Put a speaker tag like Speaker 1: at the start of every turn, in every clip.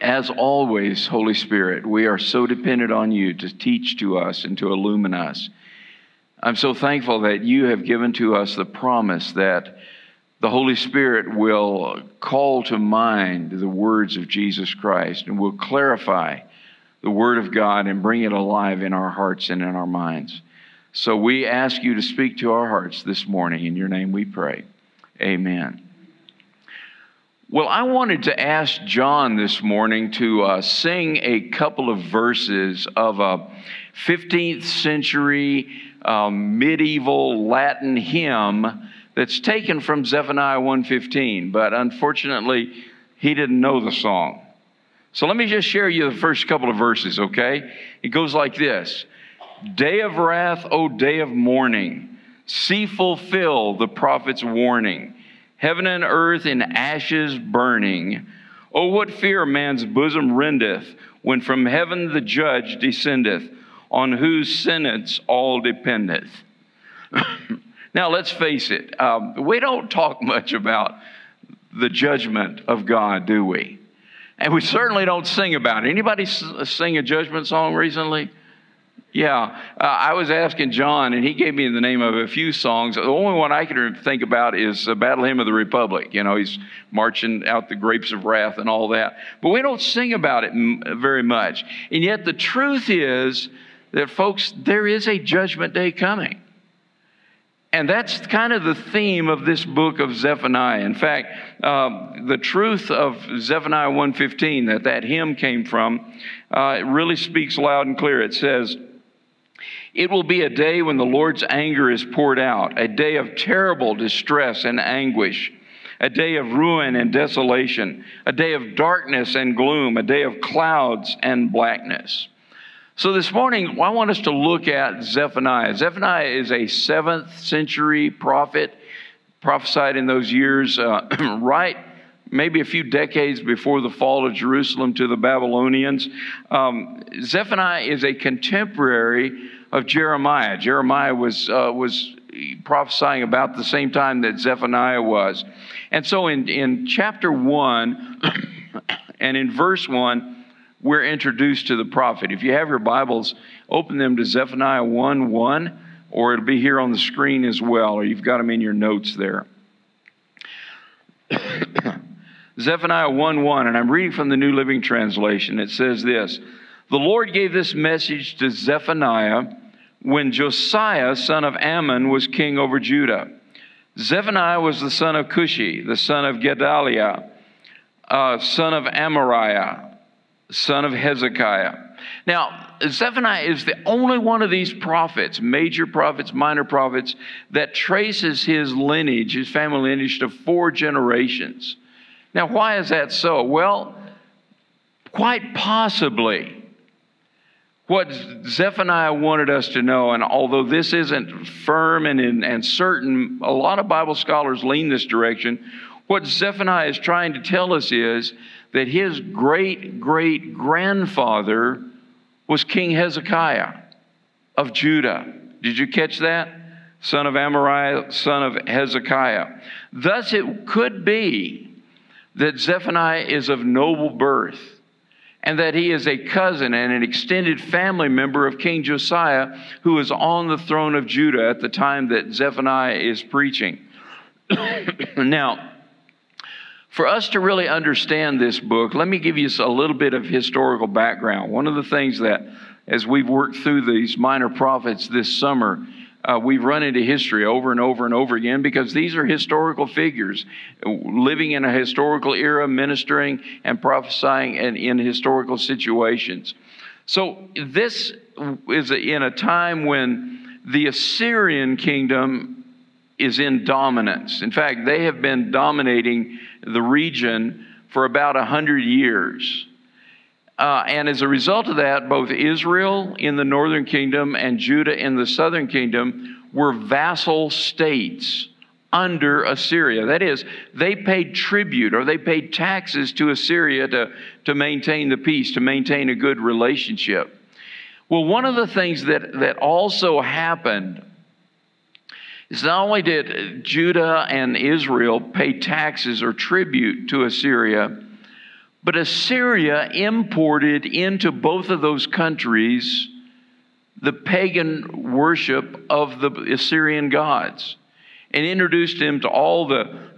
Speaker 1: As always, Holy Spirit, we are so dependent on you to teach to us and to illumine us. I'm so thankful that you have given to us the promise that the Holy Spirit will call to mind the words of Jesus Christ and will clarify the Word of God and bring it alive in our hearts and in our minds. So we ask you to speak to our hearts this morning. In your name we pray. Amen. Well, I wanted to ask John this morning to uh, sing a couple of verses of a 15th century um, medieval Latin hymn that's taken from Zephaniah 1:15, but unfortunately, he didn't know the song. So let me just share you the first couple of verses, okay? It goes like this Day of wrath, O day of mourning, see fulfill the prophet's warning. Heaven and earth in ashes burning. Oh, what fear man's bosom rendeth when from heaven the judge descendeth, on whose sentence all dependeth. now, let's face it, um, we don't talk much about the judgment of God, do we? And we certainly don't sing about it. Anybody sing a judgment song recently? Yeah, uh, I was asking John, and he gave me the name of a few songs. The only one I can think about is the Battle Hymn of the Republic. You know, he's marching out the grapes of wrath and all that. But we don't sing about it very much. And yet, the truth is that, folks, there is a judgment day coming. And that's kind of the theme of this book of Zephaniah. In fact, uh, the truth of Zephaniah 1:15 that that hymn came from, uh, it really speaks loud and clear. It says, it will be a day when the Lord's anger is poured out, a day of terrible distress and anguish, a day of ruin and desolation, a day of darkness and gloom, a day of clouds and blackness. So this morning, I want us to look at Zephaniah. Zephaniah is a seventh century prophet, prophesied in those years, uh, right maybe a few decades before the fall of Jerusalem to the Babylonians. Um, Zephaniah is a contemporary of Jeremiah. Jeremiah was, uh, was prophesying about the same time that Zephaniah was. And so in, in chapter 1 and in verse 1, we're introduced to the prophet. If you have your Bibles, open them to Zephaniah 1 1, or it'll be here on the screen as well, or you've got them in your notes there. Zephaniah 1 1, and I'm reading from the New Living Translation. It says this The Lord gave this message to Zephaniah when Josiah, son of Amon, was king over Judah. Zephaniah was the son of Cushi, the son of Gedaliah, uh, son of Amariah, son of Hezekiah. Now, Zephaniah is the only one of these prophets, major prophets, minor prophets, that traces his lineage, his family lineage, to four generations. Now, why is that so? Well, quite possibly what Zephaniah wanted us to know, and although this isn't firm and, and certain, a lot of Bible scholars lean this direction. What Zephaniah is trying to tell us is that his great great grandfather was King Hezekiah of Judah. Did you catch that? Son of Amariah, son of Hezekiah. Thus, it could be that Zephaniah is of noble birth and that he is a cousin and an extended family member of King Josiah, who is on the throne of Judah at the time that Zephaniah is preaching. now, for us to really understand this book, let me give you a little bit of historical background. One of the things that, as we've worked through these minor prophets this summer, uh, we've run into history over and over and over again because these are historical figures living in a historical era, ministering and prophesying and in historical situations. So, this is in a time when the Assyrian kingdom is in dominance. In fact, they have been dominating the region for about 100 years. Uh, and as a result of that, both Israel in the northern kingdom and Judah in the southern kingdom were vassal states under Assyria. That is, they paid tribute or they paid taxes to Assyria to, to maintain the peace, to maintain a good relationship. Well, one of the things that, that also happened is not only did Judah and Israel pay taxes or tribute to Assyria, But Assyria imported into both of those countries the pagan worship of the Assyrian gods and introduced them to all the,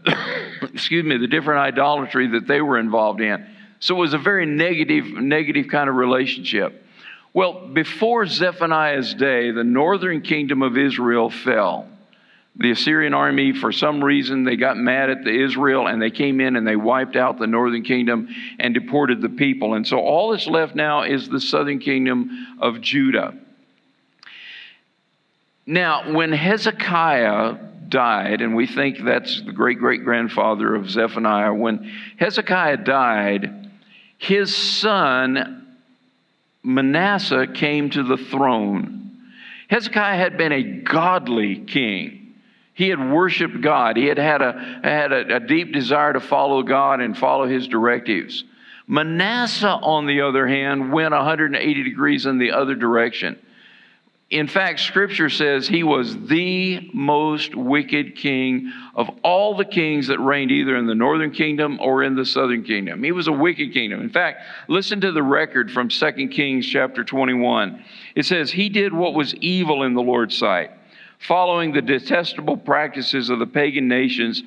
Speaker 1: excuse me, the different idolatry that they were involved in. So it was a very negative, negative kind of relationship. Well, before Zephaniah's day, the northern kingdom of Israel fell. The Assyrian army, for some reason, they got mad at the Israel and they came in and they wiped out the northern kingdom and deported the people. And so all that's left now is the southern kingdom of Judah. Now, when Hezekiah died, and we think that's the great great grandfather of Zephaniah, when Hezekiah died, his son Manasseh came to the throne. Hezekiah had been a godly king. He had worshiped God. He had had a, had a, a deep desire to follow God and follow his directives. Manasseh, on the other hand, went 180 degrees in the other direction. In fact, scripture says he was the most wicked king of all the kings that reigned either in the northern kingdom or in the southern kingdom. He was a wicked kingdom. In fact, listen to the record from 2 Kings chapter 21. It says, He did what was evil in the Lord's sight, following the detestable practices of the pagan nations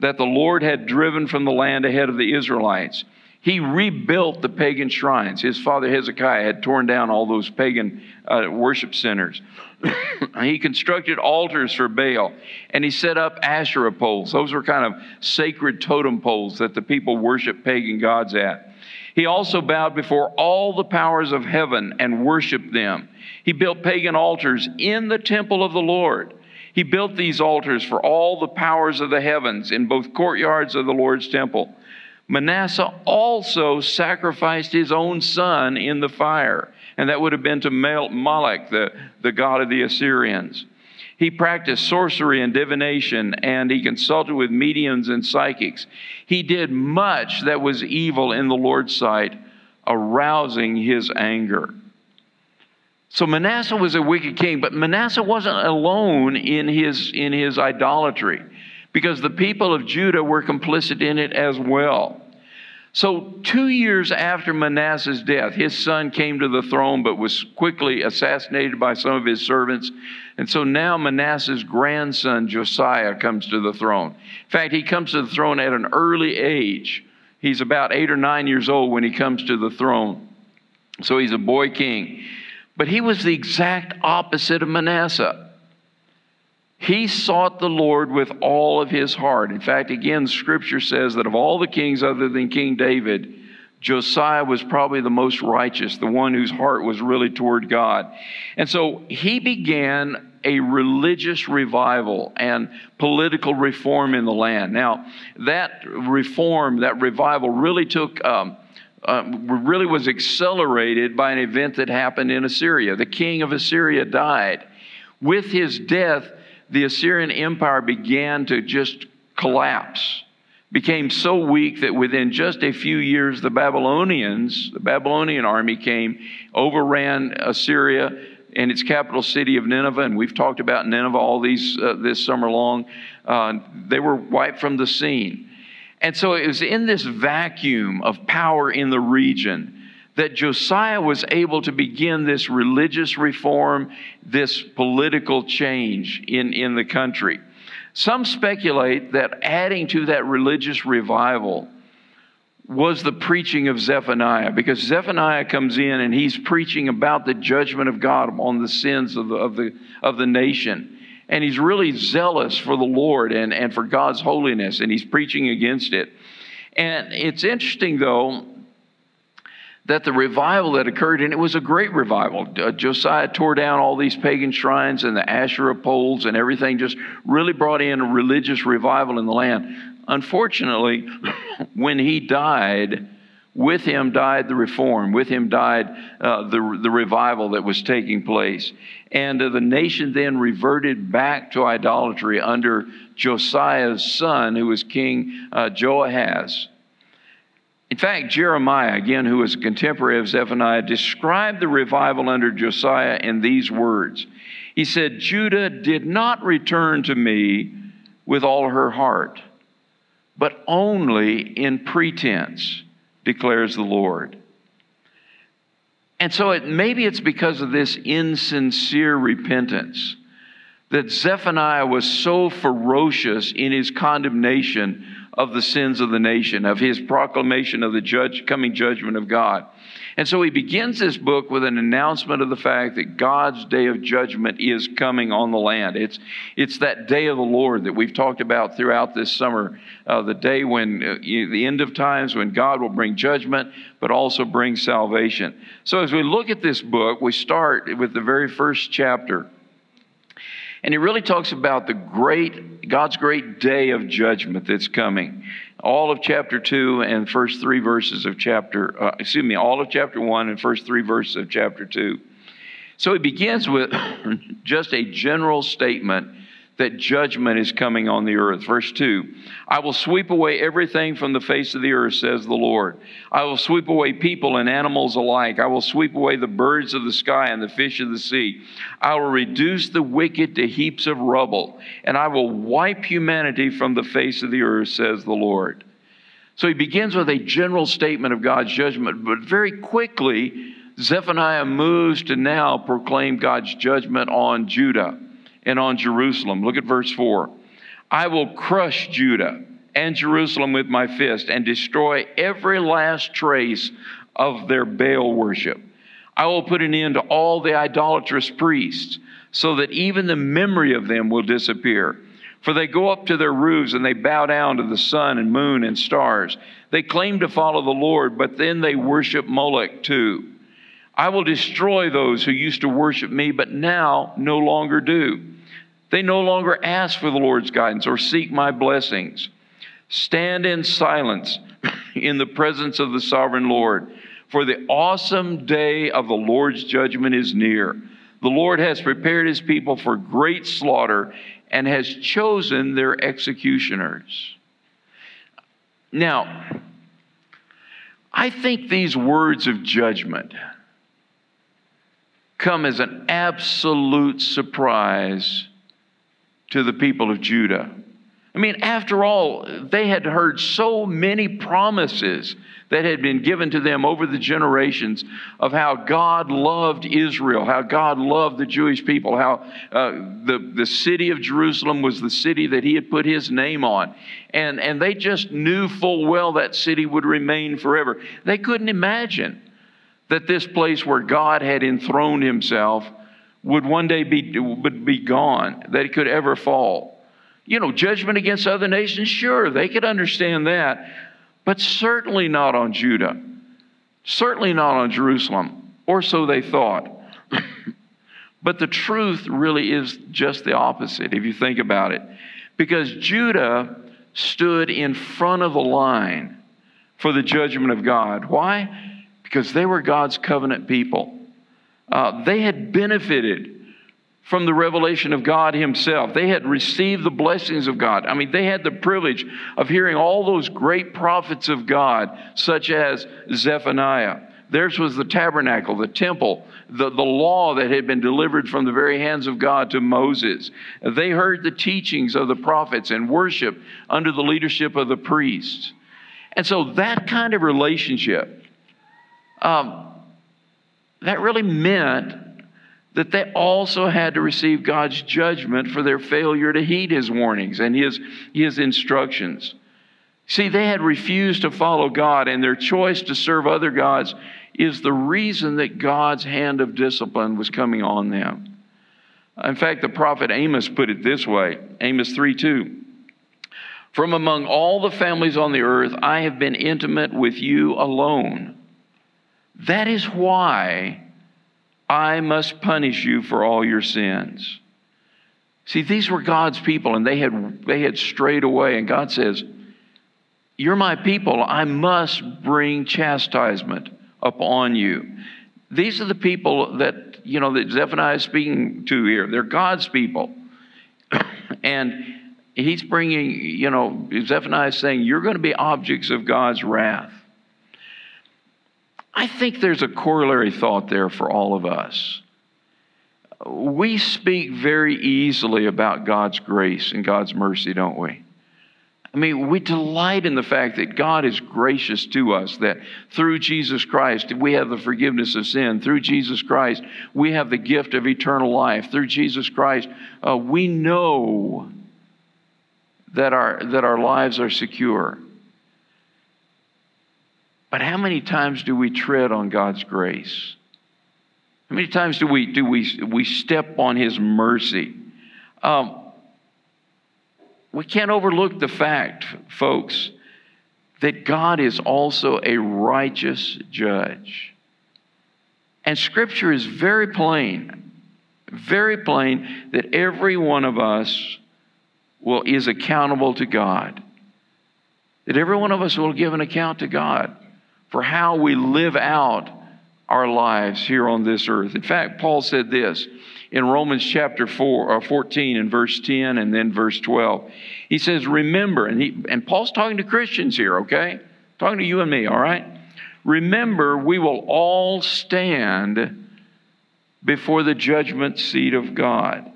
Speaker 1: that the Lord had driven from the land ahead of the Israelites. He rebuilt the pagan shrines. His father Hezekiah had torn down all those pagan uh, worship centers. he constructed altars for Baal and he set up Asherah poles. Those were kind of sacred totem poles that the people worship pagan gods at. He also bowed before all the powers of heaven and worshiped them. He built pagan altars in the temple of the Lord. He built these altars for all the powers of the heavens in both courtyards of the Lord's temple. Manasseh also sacrificed his own son in the fire, and that would have been to Moloch, the, the god of the Assyrians. He practiced sorcery and divination, and he consulted with mediums and psychics. He did much that was evil in the Lord's sight, arousing his anger. So Manasseh was a wicked king, but Manasseh wasn't alone in his, in his idolatry because the people of Judah were complicit in it as well. So, two years after Manasseh's death, his son came to the throne but was quickly assassinated by some of his servants. And so now Manasseh's grandson, Josiah, comes to the throne. In fact, he comes to the throne at an early age. He's about eight or nine years old when he comes to the throne. So he's a boy king. But he was the exact opposite of Manasseh. He sought the Lord with all of his heart. In fact, again, scripture says that of all the kings other than King David, Josiah was probably the most righteous, the one whose heart was really toward God. And so he began a religious revival and political reform in the land. Now, that reform, that revival really took. Um, uh, really was accelerated by an event that happened in Assyria. The king of Assyria died. With his death, the Assyrian Empire began to just collapse, became so weak that within just a few years, the Babylonians, the Babylonian army came, overran Assyria and its capital city of Nineveh, and we've talked about Nineveh all these uh, this summer long. Uh, they were wiped from the scene. And so it was in this vacuum of power in the region that Josiah was able to begin this religious reform, this political change in, in the country. Some speculate that adding to that religious revival was the preaching of Zephaniah, because Zephaniah comes in and he's preaching about the judgment of God on the sins of the, of the, of the nation. And he's really zealous for the Lord and, and for God's holiness, and he's preaching against it. And it's interesting, though, that the revival that occurred, and it was a great revival. Uh, Josiah tore down all these pagan shrines and the Asherah poles and everything, just really brought in a religious revival in the land. Unfortunately, when he died, with him died the reform. With him died uh, the, the revival that was taking place. And uh, the nation then reverted back to idolatry under Josiah's son, who was King uh, Joahaz. In fact, Jeremiah, again, who was a contemporary of Zephaniah, described the revival under Josiah in these words. He said, Judah did not return to me with all her heart, but only in pretense declares the Lord. And so it, maybe it's because of this insincere repentance that Zephaniah was so ferocious in his condemnation of the sins of the nation, of his proclamation of the judge, coming judgment of God. And so he begins this book with an announcement of the fact that God's day of judgment is coming on the land. It's, it's that day of the Lord that we've talked about throughout this summer, uh, the day when, uh, the end of times, when God will bring judgment, but also bring salvation. So as we look at this book, we start with the very first chapter. And he really talks about the great, God's great day of judgment that's coming. All of chapter 2 and first three verses of chapter, uh, excuse me, all of chapter 1 and first three verses of chapter 2. So he begins with just a general statement that judgment is coming on the earth. Verse 2 I will sweep away everything from the face of the earth, says the Lord. I will sweep away people and animals alike. I will sweep away the birds of the sky and the fish of the sea. I will reduce the wicked to heaps of rubble, and I will wipe humanity from the face of the earth, says the Lord. So he begins with a general statement of God's judgment, but very quickly, Zephaniah moves to now proclaim God's judgment on Judah and on Jerusalem. Look at verse 4. I will crush Judah and Jerusalem with my fist and destroy every last trace of their Baal worship. I will put an end to all the idolatrous priests so that even the memory of them will disappear. For they go up to their roofs and they bow down to the sun and moon and stars. They claim to follow the Lord, but then they worship Molech too. I will destroy those who used to worship me, but now no longer do. They no longer ask for the Lord's guidance or seek my blessings. Stand in silence in the presence of the sovereign Lord, for the awesome day of the Lord's judgment is near. The Lord has prepared his people for great slaughter and has chosen their executioners. Now, I think these words of judgment come as an absolute surprise to the people of Judah. I mean, after all, they had heard so many promises that had been given to them over the generations of how God loved Israel, how God loved the Jewish people, how uh, the, the city of Jerusalem was the city that He had put His name on. And, and they just knew full well that city would remain forever. They couldn't imagine that this place where God had enthroned Himself would one day be, would be gone, that it could ever fall. You know, judgment against other nations, sure, they could understand that, but certainly not on Judah, certainly not on Jerusalem, or so they thought. but the truth really is just the opposite if you think about it. Because Judah stood in front of the line for the judgment of God. Why? Because they were God's covenant people. Uh, they had benefited from the revelation of God Himself. They had received the blessings of God. I mean, they had the privilege of hearing all those great prophets of God, such as Zephaniah. Theirs was the tabernacle, the temple, the, the law that had been delivered from the very hands of God to Moses. They heard the teachings of the prophets and worship under the leadership of the priests. And so that kind of relationship um, that really meant that they also had to receive God's judgment for their failure to heed his warnings and his, his instructions. See, they had refused to follow God, and their choice to serve other gods is the reason that God's hand of discipline was coming on them. In fact, the prophet Amos put it this way Amos 3 2. From among all the families on the earth, I have been intimate with you alone that is why I must punish you for all your sins. See, these were God's people and they had, they had strayed away. And God says, You're my people. I must bring chastisement upon you. These are the people that, you know, that Zephaniah is speaking to here. They're God's people. and he's bringing, you know, Zephaniah is saying, You're going to be objects of God's wrath. I think there's a corollary thought there for all of us. We speak very easily about God's grace and God's mercy, don't we? I mean, we delight in the fact that God is gracious to us, that through Jesus Christ we have the forgiveness of sin. Through Jesus Christ we have the gift of eternal life. Through Jesus Christ uh, we know that our, that our lives are secure. But how many times do we tread on God's grace? How many times do we, do we, we step on His mercy? Um, we can't overlook the fact, folks, that God is also a righteous judge. And Scripture is very plain, very plain that every one of us will, is accountable to God. That every one of us will give an account to God for how we live out our lives here on this earth. In fact, Paul said this in Romans chapter 4, or uh, 14 and verse 10 and then verse 12. He says, Remember, and, he, and Paul's talking to Christians here, okay? Talking to you and me, all right? Remember, we will all stand before the judgment seat of God.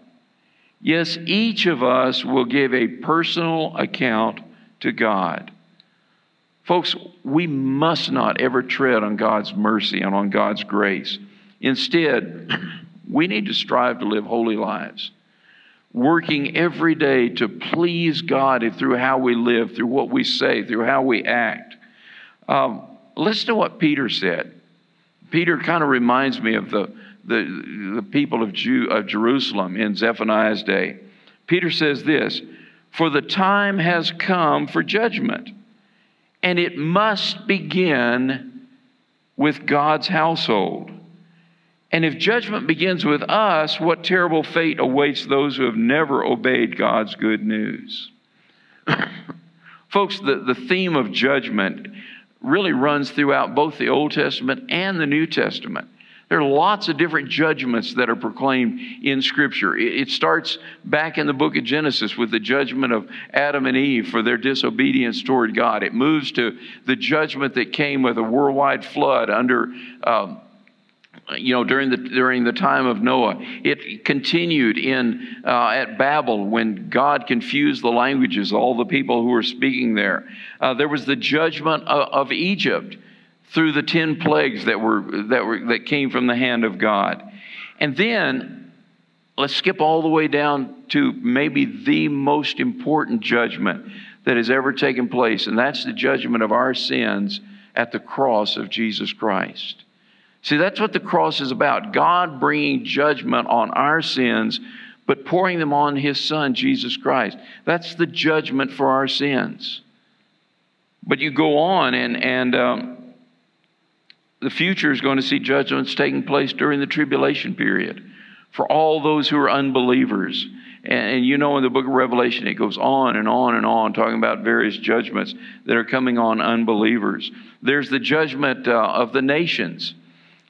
Speaker 1: Yes, each of us will give a personal account to God. Folks, we must not ever tread on God's mercy and on God's grace. Instead, we need to strive to live holy lives, working every day to please God through how we live, through what we say, through how we act. Um, listen to what Peter said. Peter kind of reminds me of the, the, the people of, Jew, of Jerusalem in Zephaniah's day. Peter says this For the time has come for judgment, and it must begin with God's household. And if judgment begins with us, what terrible fate awaits those who have never obeyed God's good news? Folks, the, the theme of judgment really runs throughout both the Old Testament and the New Testament. There are lots of different judgments that are proclaimed in Scripture. It starts back in the book of Genesis with the judgment of Adam and Eve for their disobedience toward God. It moves to the judgment that came with a worldwide flood under um, you know, during the, during the time of Noah. It continued in, uh, at Babel when God confused the languages, all the people who were speaking there. Uh, there was the judgment of, of, Egypt through the 10 plagues that, were, that, were, that came from the hand of God. And then, let's skip all the way down to maybe the most important judgment that has ever taken place, and that's the judgment of our sins at the cross of Jesus Christ. See, that's what the cross is about God bringing judgment on our sins, but pouring them on His Son, Jesus Christ. That's the judgment for our sins. But you go on, and, and um, the future is going to see judgments taking place during the tribulation period for all those who are unbelievers. And, and, you know, in the book of Revelation, it goes on and on and on, talking about various judgments that are coming on unbelievers. There's the judgment uh, of the nations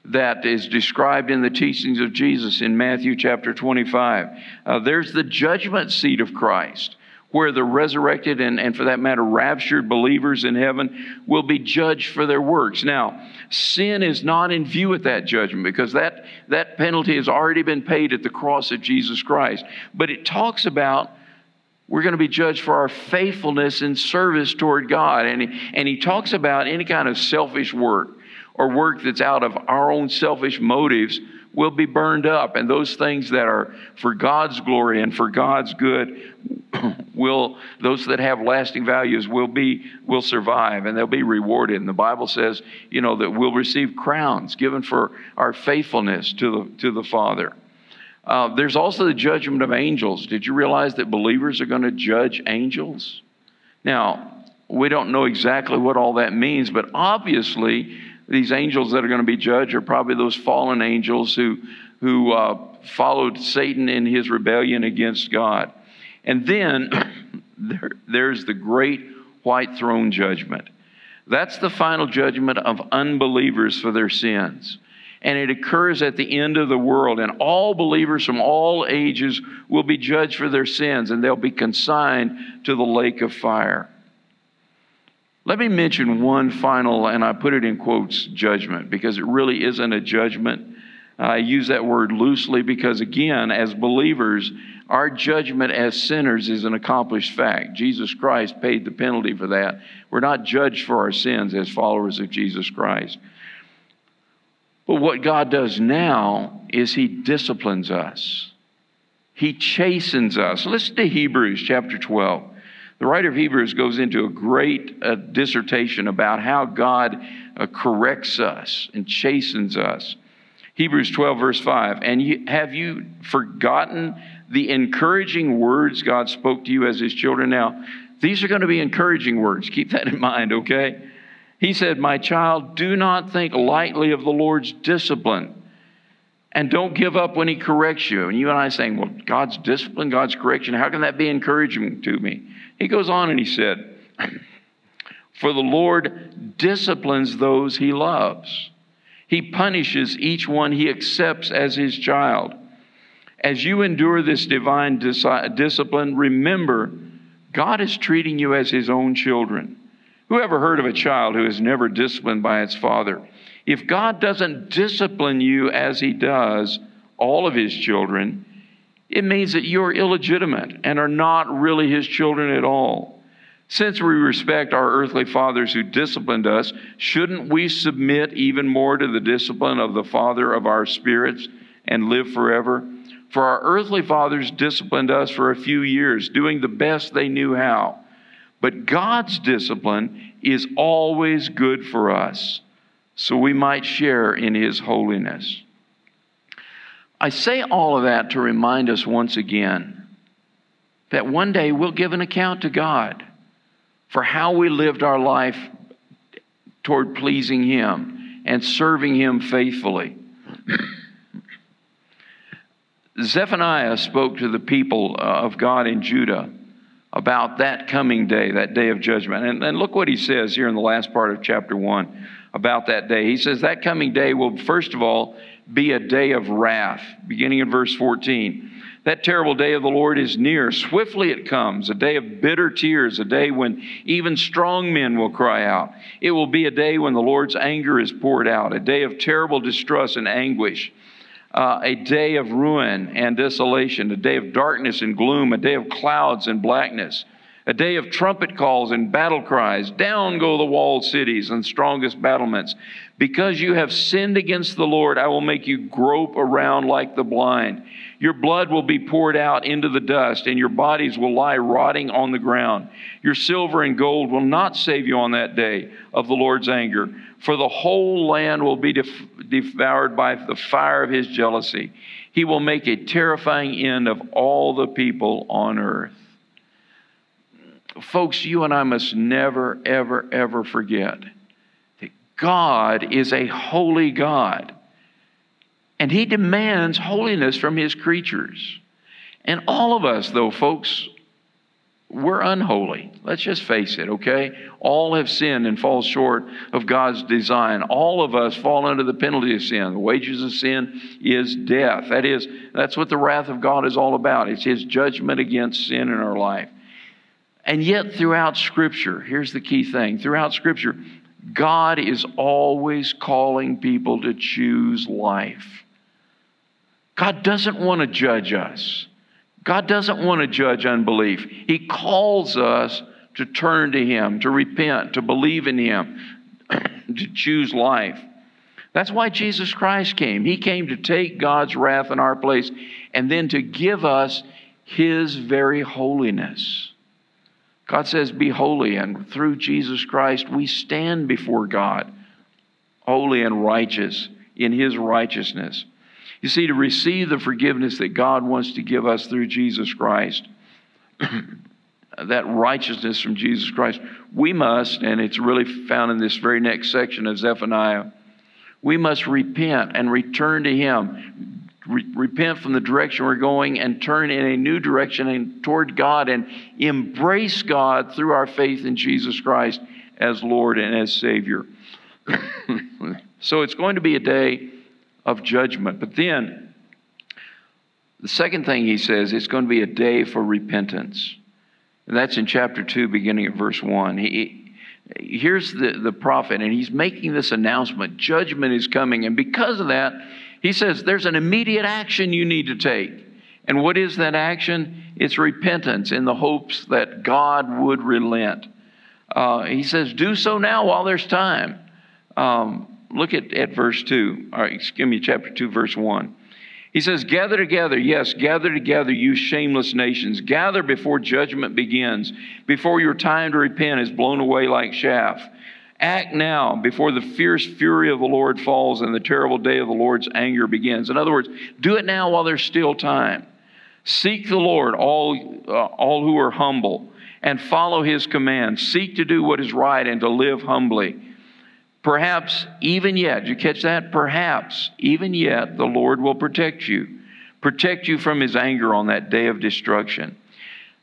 Speaker 1: that is described in the teachings of Jesus in Matthew chapter 25. Uh, there's the judgment seat of Christ, where the resurrected and, and, for that matter, raptured believers in heaven will be judged for their works. Now, sin is not in view at that judgment because that, that penalty has already been paid at the cross of Jesus Christ. But it talks about we're going to be judged for our faithfulness and service toward God. And he, and he talks about any kind of selfish work or work that's out of our own selfish motives will be burned up. And those things that are for God's glory and for God's good will, those that have lasting values will be, will survive and they'll be rewarded. And the Bible says, you know, that we'll receive crowns given for our faithfulness to the, to the Father. Uh, there's also the judgment of angels. Did you realize that believers are going to judge angels? Now, we don't know exactly what all that means, but obviously, these angels that are going to be judged are probably those fallen angels who, who uh, followed Satan in his rebellion against God. And then there, there's the great white throne judgment. That's the final judgment of unbelievers for their sins. And it occurs at the end of the world, and all believers from all ages will be judged for their sins, and they'll be consigned to the lake of fire. Let me mention one final, and I put it in quotes, judgment, because it really isn't a judgment. I use that word loosely because, again, as believers, our judgment as sinners is an accomplished fact. Jesus Christ paid the penalty for that. We're not judged for our sins as followers of Jesus Christ. But what God does now is He disciplines us, He chastens us. Listen to Hebrews chapter 12. The writer of Hebrews goes into a great uh, dissertation about how God uh, corrects us and chastens us. Hebrews 12, verse 5. And you, have you forgotten the encouraging words God spoke to you as His children? Now, these are going to be encouraging words. Keep that in mind, okay? He said, My child, do not think lightly of the Lord's discipline. And don't give up when He corrects you. And you and I saying, Well, God's discipline, God's correction, how can that be encouraging to me? He goes on and he said, For the Lord disciplines those He loves he punishes each one he accepts as his child. As you endure this divine dis- discipline, remember God is treating you as his own children. Who ever heard of a child who is never disciplined by its father? If God doesn't discipline you as he does all of his children, it means that you're illegitimate and are not really his children at all. Since we respect our earthly fathers who disciplined us, shouldn't we submit even more to the discipline of the Father of our spirits and live forever? For our earthly fathers disciplined us for a few years, doing the best they knew how. But God's discipline is always good for us, so we might share in His holiness. I say all of that to remind us once again that one day we'll give an account to God for how we lived our life toward pleasing Him and serving Him faithfully. Zephaniah spoke to the people of God in Judah about that coming day, that day of judgment. And, and, look what he says here in the last part of chapter 1 about that day. He says, That coming day will, first of all, be a day of wrath, beginning in verse 14. That terrible day of the Lord is near. Swiftly it comes, a day of bitter tears, a day when even strong men will cry out. It will be a day when the Lord's anger is poured out, a day of terrible distress and anguish, uh, a day of ruin and desolation, a day of darkness and gloom, a day of clouds and blackness a day of trumpet calls and battle cries. Down go the walled cities and strongest battlements. Because you have sinned against the Lord, I will make you grope around like the blind. Your blood will be poured out into the dust, and your bodies will lie rotting on the ground. Your silver and gold will not save you on that day of the Lord's anger, for the whole land will be def- devoured by the fire of his jealousy. He will make a terrifying end of all the people on earth. Folks, you and I must never, ever, ever forget that God is a holy God. And He demands holiness from His creatures. And all of us, though, folks, we're unholy. Let's just face it, okay? All have sinned and fall short of God's design. All of us fall under the penalty of sin. The wages of sin is death. That is, that's what the wrath of God is all about. It's His judgment against sin in our life. And yet, throughout Scripture, here's the key thing throughout Scripture, God is always calling people to choose life. God doesn't want to judge us. God doesn't want to judge unbelief. He calls us to turn to Him, to repent, to believe in Him, to choose life. That's why Jesus Christ came. He came to take God's wrath in our place and then to give us His very holiness. God says, Be holy, and through Jesus Christ, we stand before God, holy and righteous in His righteousness. You see, to receive the forgiveness that God wants to give us through Jesus Christ, that righteousness from Jesus Christ, we must, and it's really found in this very next section of Zephaniah, we must repent and return to Him re- repent from the direction we're going and turn in a new direction and toward God and embrace God through our faith in Jesus Christ as Lord and as Savior. so it's going to be a day of judgment. But then, the second thing he says, it's going to be a day for repentance. And that's in chapter 2, beginning at verse 1. He, here's the, the prophet, and he's making this announcement judgment is coming. And because of that, He says there's an immediate action you need to take. And what is that action? It's repentance in the hopes that God would relent. Uh, he says, Do so now while there's time. Um, look at, at verse 2, or excuse me, chapter 2, verse 1. He says, Gather together, yes, gather together, you shameless nations. Gather before judgment begins, before your time to repent is blown away like chaff. Act now before the fierce fury of the Lord falls and the terrible day of the Lord's anger begins. In other words, do it now while there's still time. Seek the Lord, all, uh, all who are humble, and follow his commands. Seek to do what is right and to live humbly. Perhaps even yet, you catch that? Perhaps even yet the Lord will protect you, protect you from his anger on that day of destruction.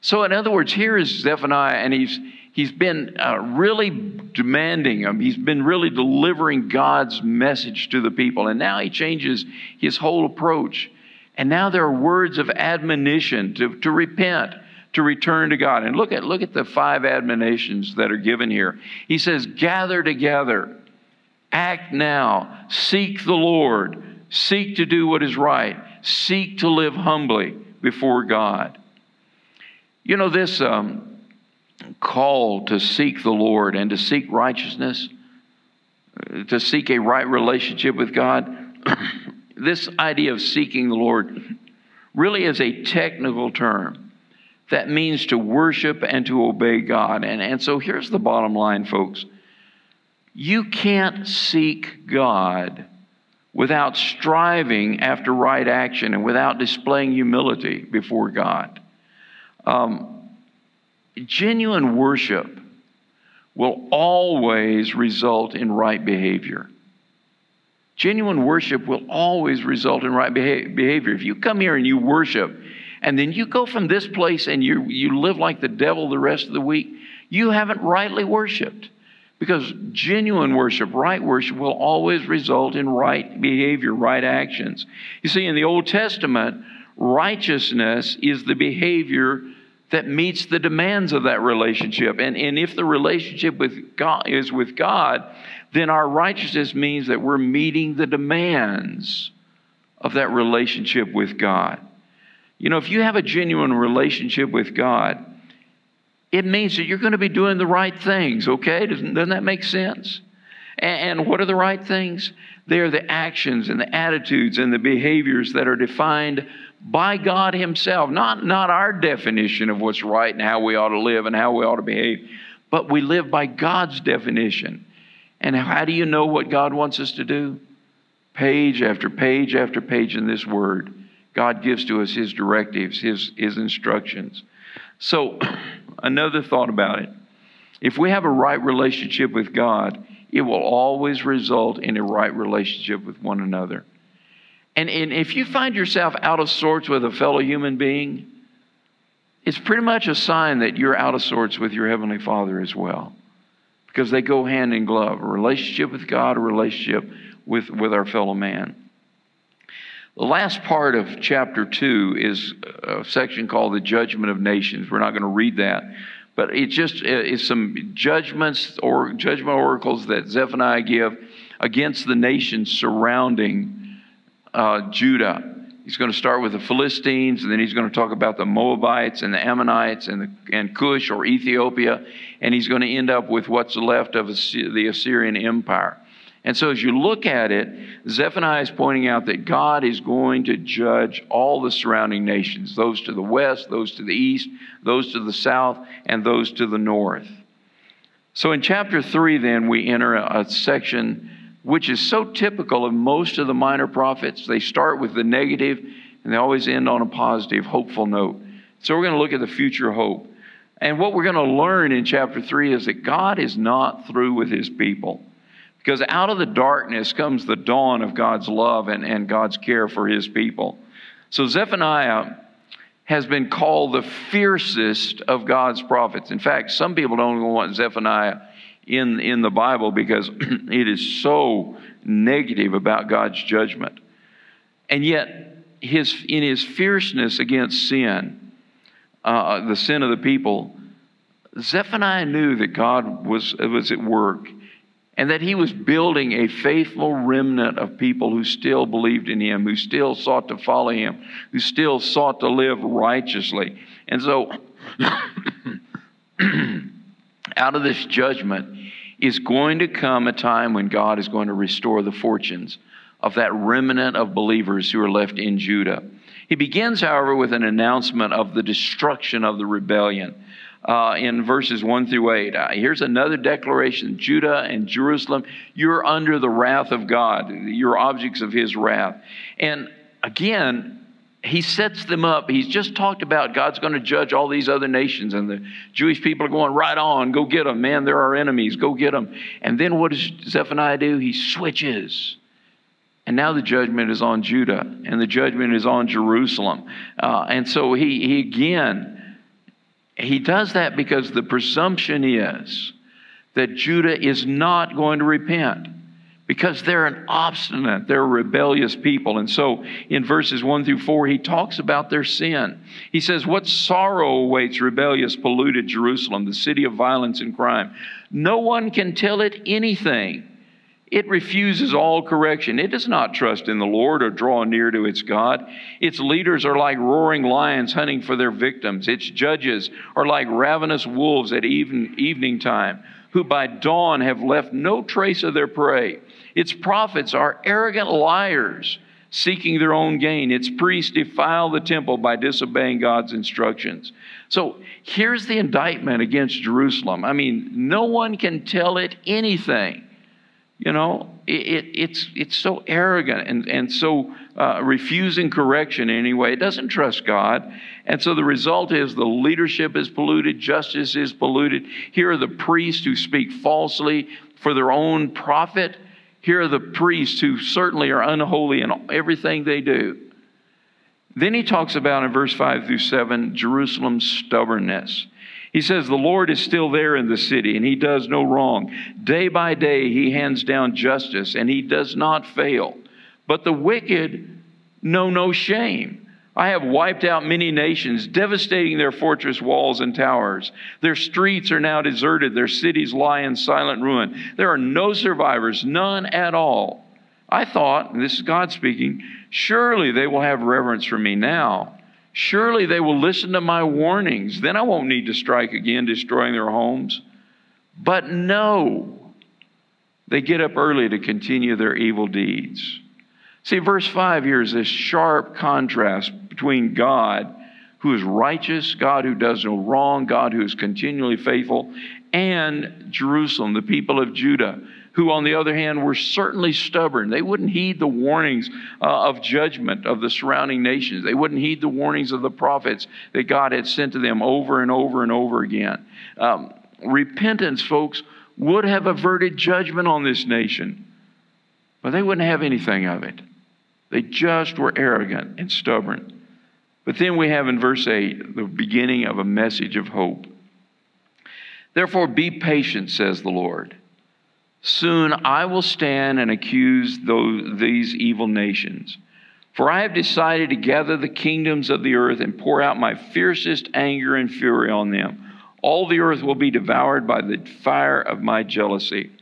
Speaker 1: So, in other words, here is Zephaniah, and he's he's been uh, really demanding him. He's been really delivering God's message to the people, and now he changes his whole approach. And now there are words of admonition to, to repent, to return to God. And look at look at the five admonitions that are given here. He says, "Gather together." Act now. Seek the Lord. Seek to do what is right. Seek to live humbly before God. You know, this um, call to seek the Lord and to seek righteousness, to seek a right relationship with God, this idea of seeking the Lord really is a technical term that means to worship and to obey God. And, and so here's the bottom line, folks. You can't seek God without striving after right action and without displaying humility before God. Um, genuine worship will always result in right behavior. Genuine worship will always result in right behavior. If you come here and you worship, and then you go from this place and you, you live like the devil the rest of the week, you haven't rightly worshiped. Because genuine worship, right worship, will always result in right behavior, right actions. You see, in the Old Testament, righteousness is the behavior that meets the demands of that relationship. And, and if the relationship with God is with God, then our righteousness means that we're meeting the demands of that relationship with God. You know, if you have a genuine relationship with God, it means that you're going to be doing the right things, okay? Doesn't, doesn't that make sense? And, and what are the right things? They are the actions and the attitudes and the behaviors that are defined by God Himself, not, not our definition of what's right and how we ought to live and how we ought to behave, but we live by God's definition. And how do you know what God wants us to do? Page after page after page in this Word, God gives to us His directives, His, His instructions. So, another thought about it. If we have a right relationship with God, it will always result in a right relationship with one another. And, and if you find yourself out of sorts with a fellow human being, it's pretty much a sign that you're out of sorts with your Heavenly Father as well. Because they go hand in glove a relationship with God, a relationship with, with our fellow man. The last part of chapter 2 is a section called the Judgment of Nations. We're not going to read that, but it just uh, is some judgments or judgment oracles that Zephaniah give against the nations surrounding uh, Judah. He's going to start with the Philistines, and then he's going to talk about the Moabites and the Ammonites and, the, and Cush or Ethiopia, and he's going to end up with what's left of the Assyrian Empire. And so, as you look at it, Zephaniah is pointing out that God is going to judge all the surrounding nations those to the west, those to the east, those to the south, and those to the north. So, in chapter 3, then, we enter a, section which is so typical of most of the minor prophets. They start with the negative and they always end on a positive, hopeful note. So, we're going to look at the future hope. And what we're going to learn in chapter 3 is that God is not through with his people. Because out of the darkness comes the dawn of God's love and, and God's care for his people. So Zephaniah has been called the fiercest of God's prophets. In fact, some people don't even want Zephaniah in, in the Bible because it is so negative about God's judgment. And yet, his, in his fierceness against sin, uh, the sin of the people, Zephaniah knew that God was, was at work and that he was building a faithful remnant of people who still believed in him, who still sought to follow him, who still sought to live righteously. And so, out of this judgment is going to come a time when God is going to restore the fortunes of that remnant of believers who are left in Judah. He begins, however, with an announcement of the destruction of the rebellion uh, in verses 1 through 8. Uh, here's another declaration Judah and Jerusalem, you're under the wrath of God, you're objects of his wrath. And again, he sets them up. He's just talked about God's going to judge all these other nations, and the Jewish people are going, right on, go get them. Man, they're our enemies, go get them. And then what does Zephaniah do? He switches. And now the judgment is on Judah, and the judgment is on Jerusalem. Uh, and so he, he again, he does that because the presumption is that Judah is not going to repent because they're an obstinate, they're rebellious people. And so in verses 1 through 4, he talks about their sin. He says, What sorrow awaits rebellious, polluted Jerusalem, the city of violence and crime? No one can tell it anything. It refuses all correction. It does not trust in the Lord or draw near to its God. Its leaders are like roaring lions hunting for their victims. Its judges are like ravenous wolves at even, evening time, who by dawn have left no trace of their prey. Its prophets are arrogant liars seeking their own gain. Its priests defile the temple by disobeying God's instructions. So here's the indictment against Jerusalem. I mean, no one can tell it anything. You know, it, it, it's, it's so arrogant and, and so uh, refusing correction anyway. It doesn't trust God. And so the result is the leadership is polluted, justice is polluted. Here are the priests who speak falsely for their own profit. Here are the priests who certainly are unholy in everything they do. Then he talks about in verse 5 through 7 Jerusalem's stubbornness. He says, The Lord is still there in the city, and he does no wrong. Day by day, he hands down justice, and he does not fail. But the wicked know no shame. I have wiped out many nations, devastating their fortress walls and towers. Their streets are now deserted, their cities lie in silent ruin. There are no survivors, none at all. I thought, and this is God speaking, surely they will have reverence for me now Surely they will listen to my warnings. Then I won't need to strike again, destroying their homes. But no, they get up early to continue their evil deeds. See, verse 5 here is this sharp contrast between God, who is righteous, God who does no wrong, God who is continually faithful, and Jerusalem, the people of Judah, who, on the other hand, were certainly stubborn. They wouldn't heed the warnings uh, of judgment of the surrounding nations. They wouldn't heed the warnings of the prophets that God had sent to them over and over and over again. Um, repentance, folks, would have averted judgment on this nation, but they wouldn't have anything of it. They just were arrogant and stubborn. But then we have in verse 8 the beginning of a message of hope. Therefore, be patient, says the Lord. Soon I will stand and accuse those, these evil nations. For I have decided to gather the kingdoms of the earth and pour out my fiercest anger and fury on them. All the earth will be devoured by the fire of my jealousy.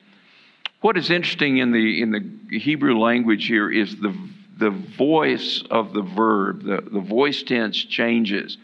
Speaker 1: What is interesting in the, in the Hebrew language here is the, the voice of the verb, the, the voice tense changes,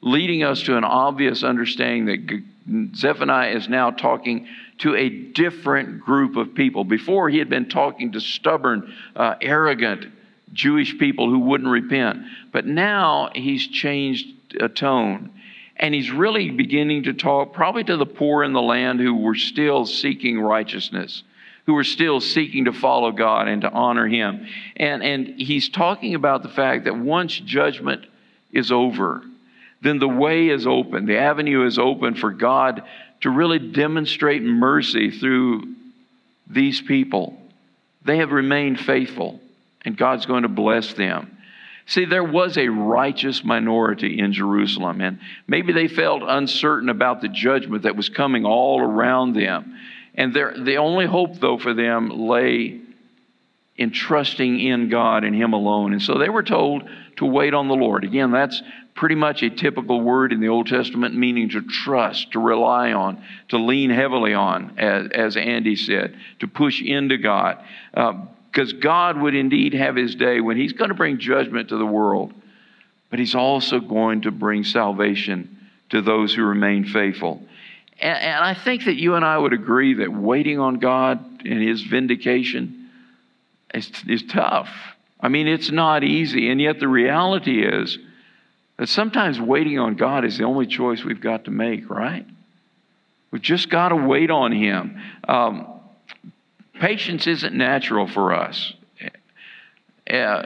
Speaker 1: leading us to an obvious understanding that Zephaniah is now talking to a different group of people. Before, he had been talking to stubborn, uh, arrogant Jewish people who wouldn't repent. But now he's changed a tone. And he's really beginning to talk probably to the poor in the land who were still seeking righteousness, who are still seeking to follow God and to honor him. And, and he's talking about the fact that once judgment is over, then the way is open, the avenue is open for God to really demonstrate mercy through these people. They have remained faithful, and God's going to bless them. See, there was a righteous minority in Jerusalem, and maybe they felt uncertain about the judgment that was coming all around them. And the only hope, though, for them lay in trusting in God and Him alone. And so they were told to wait on the Lord. Again, that's pretty much a typical word in the Old Testament, meaning to trust, to rely on, to lean heavily on, as, as Andy said, to push into God. Because uh, God would indeed have His day when He's going to bring judgment to the world, but He's also going to bring salvation to those who remain faithful. And, and I think that you and I would agree that waiting on God and His vindication is, is tough. I mean, it's not easy. And yet the reality is that sometimes waiting on God is the only choice we've got to make, right? We've just got to wait on Him. Um, patience isn't natural for us. Uh,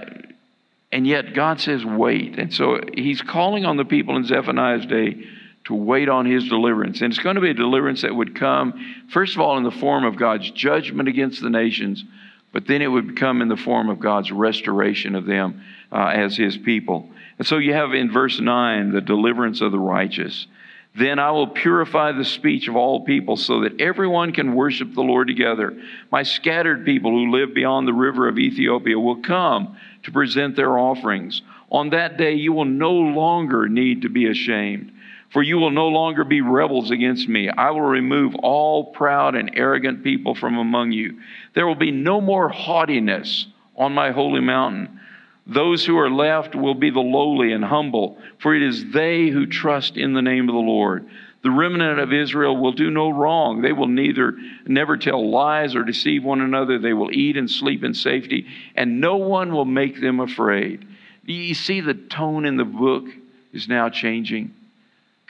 Speaker 1: and yet God says, wait. And so He's calling on the people in Zephaniah's day to wait on his deliverance. And it's going to be a deliverance that would come, first of all, in the form of God's judgment against the nations, but then it would come in the form of God's restoration of them uh, as his people. And so you have in verse 9 the deliverance of the righteous. Then I will purify the speech of all people so that everyone can worship the Lord together. My scattered people who live beyond the river of Ethiopia will come to present their offerings. On that day, you will no longer need to be ashamed for you will no longer be rebels against me. I will remove all proud and arrogant people from among you. There will be no more haughtiness on my holy mountain. Those who are left will be the lowly and humble, for it is they who trust in the name of the Lord. The remnant of Israel will do no wrong. They will neither never tell lies or deceive one another. They will eat and sleep in safety, and no one will make them afraid. You see the tone in the book is now changing.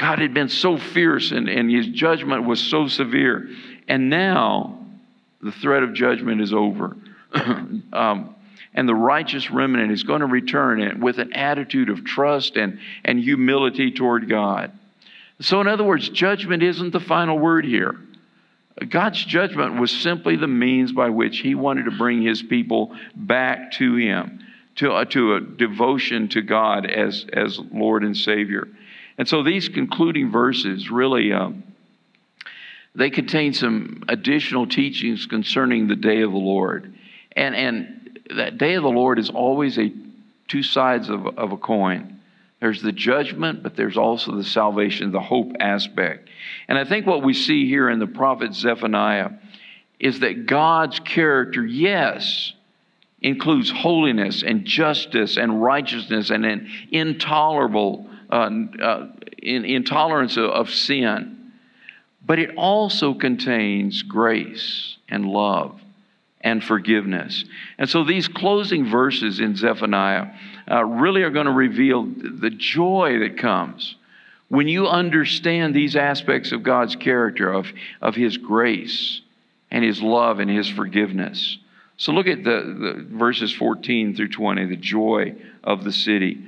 Speaker 1: God had been so fierce and, and his judgment was so severe. And now the threat of judgment is over. um, and the righteous remnant is going to return with an attitude of trust and, and humility toward God. So, in other words, judgment isn't the final word here. God's judgment was simply the means by which He wanted to bring His people back to Him, to, uh, to a devotion to God as, as Lord and Savior. And so these concluding verses really um, they contain some additional teachings concerning the day of the Lord. And, and that day of the Lord is always a two sides of, of a coin. There's the judgment, but there's also the salvation, the hope aspect. And I think what we see here in the prophet Zephaniah is that God's character, yes, includes holiness and justice and righteousness and an intolerable uh, uh, in, intolerance of, of sin, but it also contains grace and love and forgiveness. And so these closing verses in Zephaniah uh, really are going to reveal the joy that comes when you understand these aspects of God's character, of, of His grace and His love and His forgiveness. So look at the, the verses 14 through 20, the joy of the city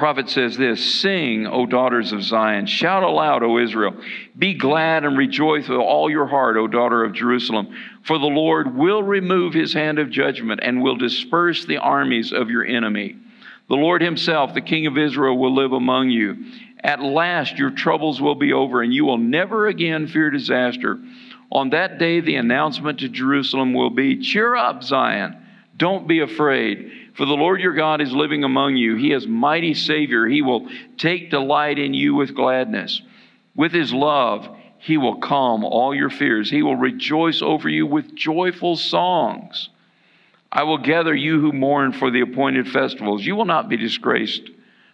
Speaker 1: prophet says this Sing, O daughters of Zion. Shout aloud, O Israel. Be glad and rejoice with all your heart, O daughter of Jerusalem. For the Lord will remove his hand of judgment and will disperse the armies of your enemy. The Lord himself, the King of Israel, will live among you. At last your troubles will be over, and you will never again fear disaster. On that day, the announcement to Jerusalem will be Cheer up, Zion. Don't be afraid. For the Lord your God is living among you. He is mighty Savior. He will take delight in you with gladness. With his love, he will calm all your fears. He will rejoice over you with joyful songs. I will gather you who mourn for the appointed festivals. You will not be disgraced.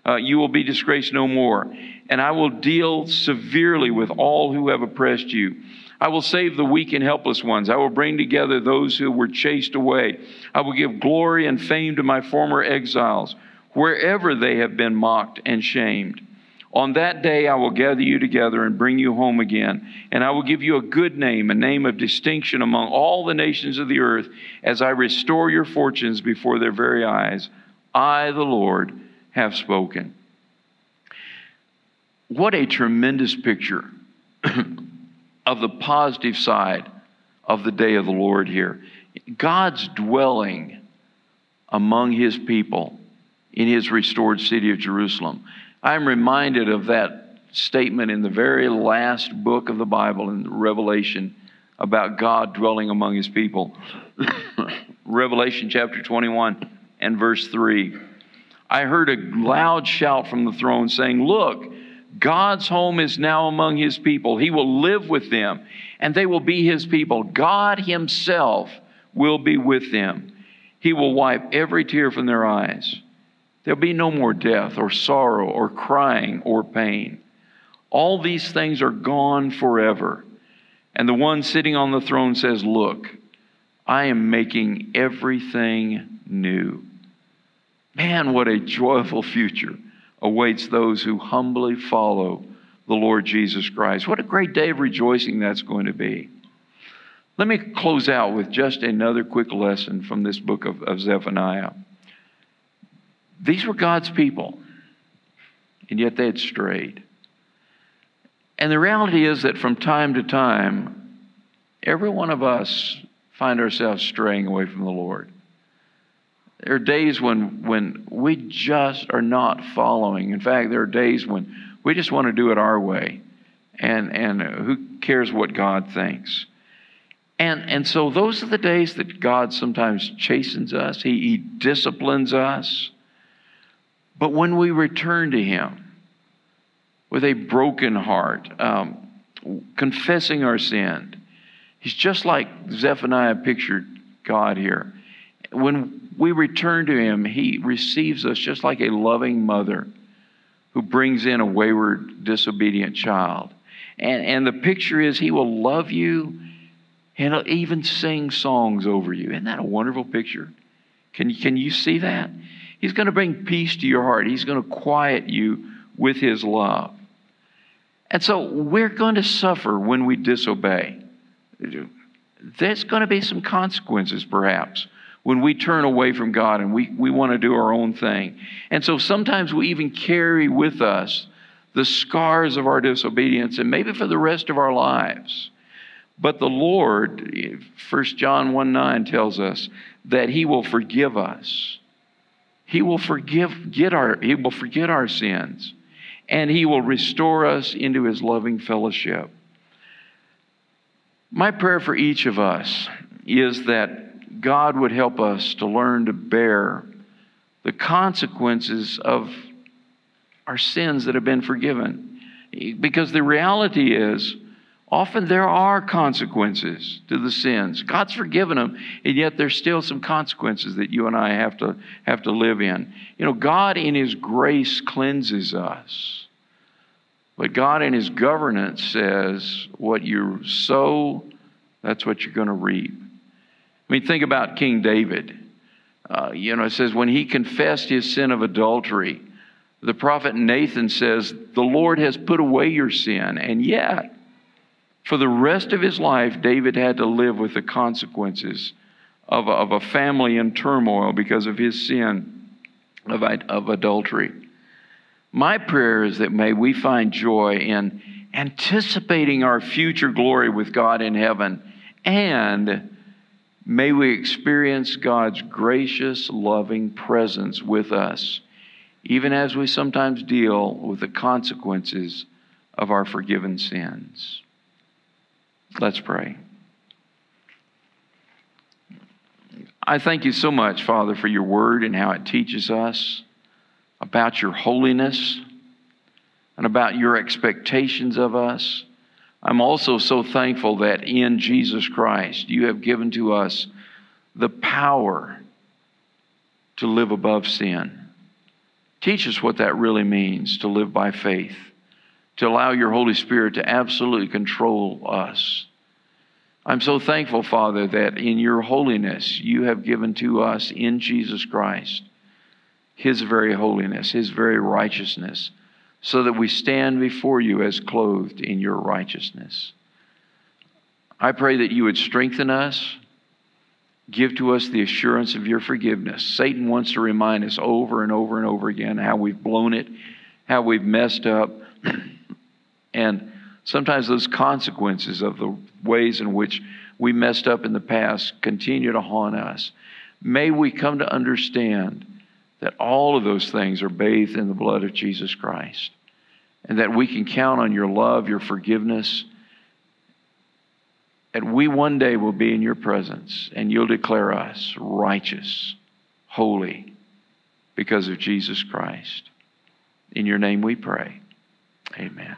Speaker 1: Uh, you will be disgraced no more. And I will deal severely with all who have oppressed you. I will save the weak and helpless ones. I will bring together those who were chased away. I will give glory and fame to my former exiles, wherever they have been mocked and shamed. On that day, I will gather you together and bring you home again, and I will give you a good name, a name of distinction among all the nations of the earth, as I restore your fortunes before their very eyes. I, the Lord, have spoken. What a tremendous picture of the positive side of the day of the Lord here. God's dwelling among his people in his restored city of Jerusalem. I'm reminded of that statement in the very last book of the Bible in Revelation about God dwelling among his people. Revelation chapter 21 and verse 3. I heard a loud shout from the throne saying, Look, God's home is now among his people. He will live with them, and they will be his people. God himself will be with them. He will wipe every tear from their eyes. There'll be no more death, or sorrow, or crying, or pain. All these things are gone forever. And the one sitting on the throne says, Look, I am making everything new. Man, what a joyful future awaits those who humbly follow the Lord Jesus Christ. What a great day of rejoicing that's going to be. Let me close out with just another quick lesson from this book of, of Zephaniah. These were God's people, and yet they had strayed. And the reality is that from time to time, every one of us find ourselves straying away from the Lord. There are days when, when we just are not following. In fact, there are days when we just want to do it our way. And, and who cares what God thinks? And, and so those are the days that God sometimes chastens us, He, he disciplines us. But when we return to Him with a broken heart, um, confessing our sin, He's just like Zephaniah pictured God here. When we return to Him, He receives us just like a loving mother who brings in a wayward, disobedient child. And, and the picture is He will love you and He'll even sing songs over you. Isn't that a wonderful picture? Can, can you see that? He's going to bring peace to your heart, He's going to quiet you with His love. And so we're going to suffer when we disobey. There's going to be some consequences, perhaps when we turn away from God and we, we want to do our own thing. And so sometimes we even carry with us the scars of our disobedience and maybe for the rest of our lives. But the Lord, 1 John 1 9 tells us that He will forgive us. He will forgive, get our, He will forget our sins, and He will restore us into His loving fellowship. My prayer for each of us is that God would help us to learn to bear the consequences of our sins that have been forgiven. Because the reality is, often there are consequences to the sins. God's forgiven them, and yet there's still some consequences that you and I have to have to live in. You know, God in His grace cleanses us. But God in His governance says, what you sow, that's what you're going to reap. I mean, think about King David. Uh, you know, it says, when he confessed his sin of adultery, the prophet Nathan says, The Lord has put away your sin. And yet, for the rest of his life, David had to live with the consequences of a, of a family in turmoil because of his sin of, of adultery. My prayer is that may we find joy in anticipating our future glory with God in heaven and May we experience God's gracious, loving presence with us, even as we sometimes deal with the consequences of our forgiven sins. Let's pray. I thank you so much, Father, for your word and how it teaches us about your holiness and about your expectations of us. I'm also so thankful that in Jesus Christ, you have given to us the power to live above sin. Teach us what that really means to live by faith, to allow your Holy Spirit to absolutely control us. I'm so thankful, Father, that in your holiness you have given to us in Jesus Christ his very holiness, his very righteousness so that we stand before you as clothed in your righteousness. I pray that you would strengthen us, give to us the assurance of your forgiveness. Satan wants to remind us over and over and over again how we've blown it, how we've messed up, and sometimes those consequences of the ways in which we messed up in the past continue to haunt us. May we come to understand that all of those things are bathed in the blood of Jesus Christ and that we can count on your love, your forgiveness, that we one day will be in your presence and you'll declare us righteous, holy, because of Jesus Christ. In your name we pray. Amen.